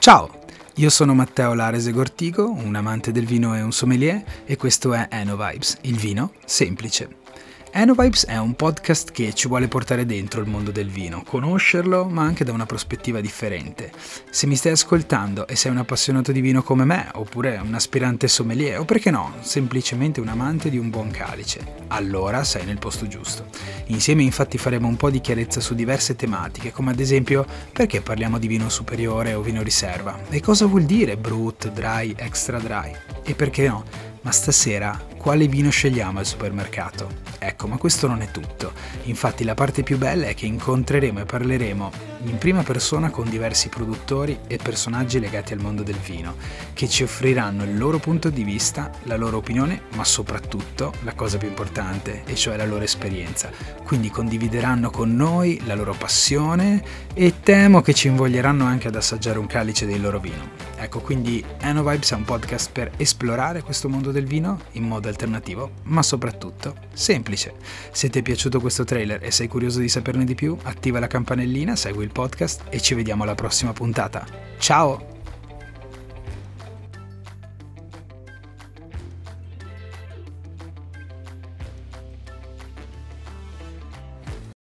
Ciao, io sono Matteo Larese Gortigo, un amante del vino e un sommelier e questo è Eno Vibes, il vino semplice. Enovibes è un podcast che ci vuole portare dentro il mondo del vino, conoscerlo, ma anche da una prospettiva differente. Se mi stai ascoltando e sei un appassionato di vino come me, oppure un aspirante sommelier, o perché no, semplicemente un amante di un buon calice, allora sei nel posto giusto. Insieme infatti faremo un po' di chiarezza su diverse tematiche, come ad esempio perché parliamo di vino superiore o vino riserva, e cosa vuol dire brut, dry, extra dry, e perché no ma stasera quale vino scegliamo al supermercato? Ecco, ma questo non è tutto. Infatti la parte più bella è che incontreremo e parleremo in prima persona con diversi produttori e personaggi legati al mondo del vino, che ci offriranno il loro punto di vista, la loro opinione, ma soprattutto la cosa più importante, e cioè la loro esperienza. Quindi condivideranno con noi la loro passione e temo che ci invoglieranno anche ad assaggiare un calice del loro vino. Ecco, quindi Eno Vibes è un podcast per esplorare questo mondo del vino in modo alternativo, ma soprattutto semplice. Se ti è piaciuto questo trailer e sei curioso di saperne di più, attiva la campanellina, segui il podcast e ci vediamo alla prossima puntata. Ciao!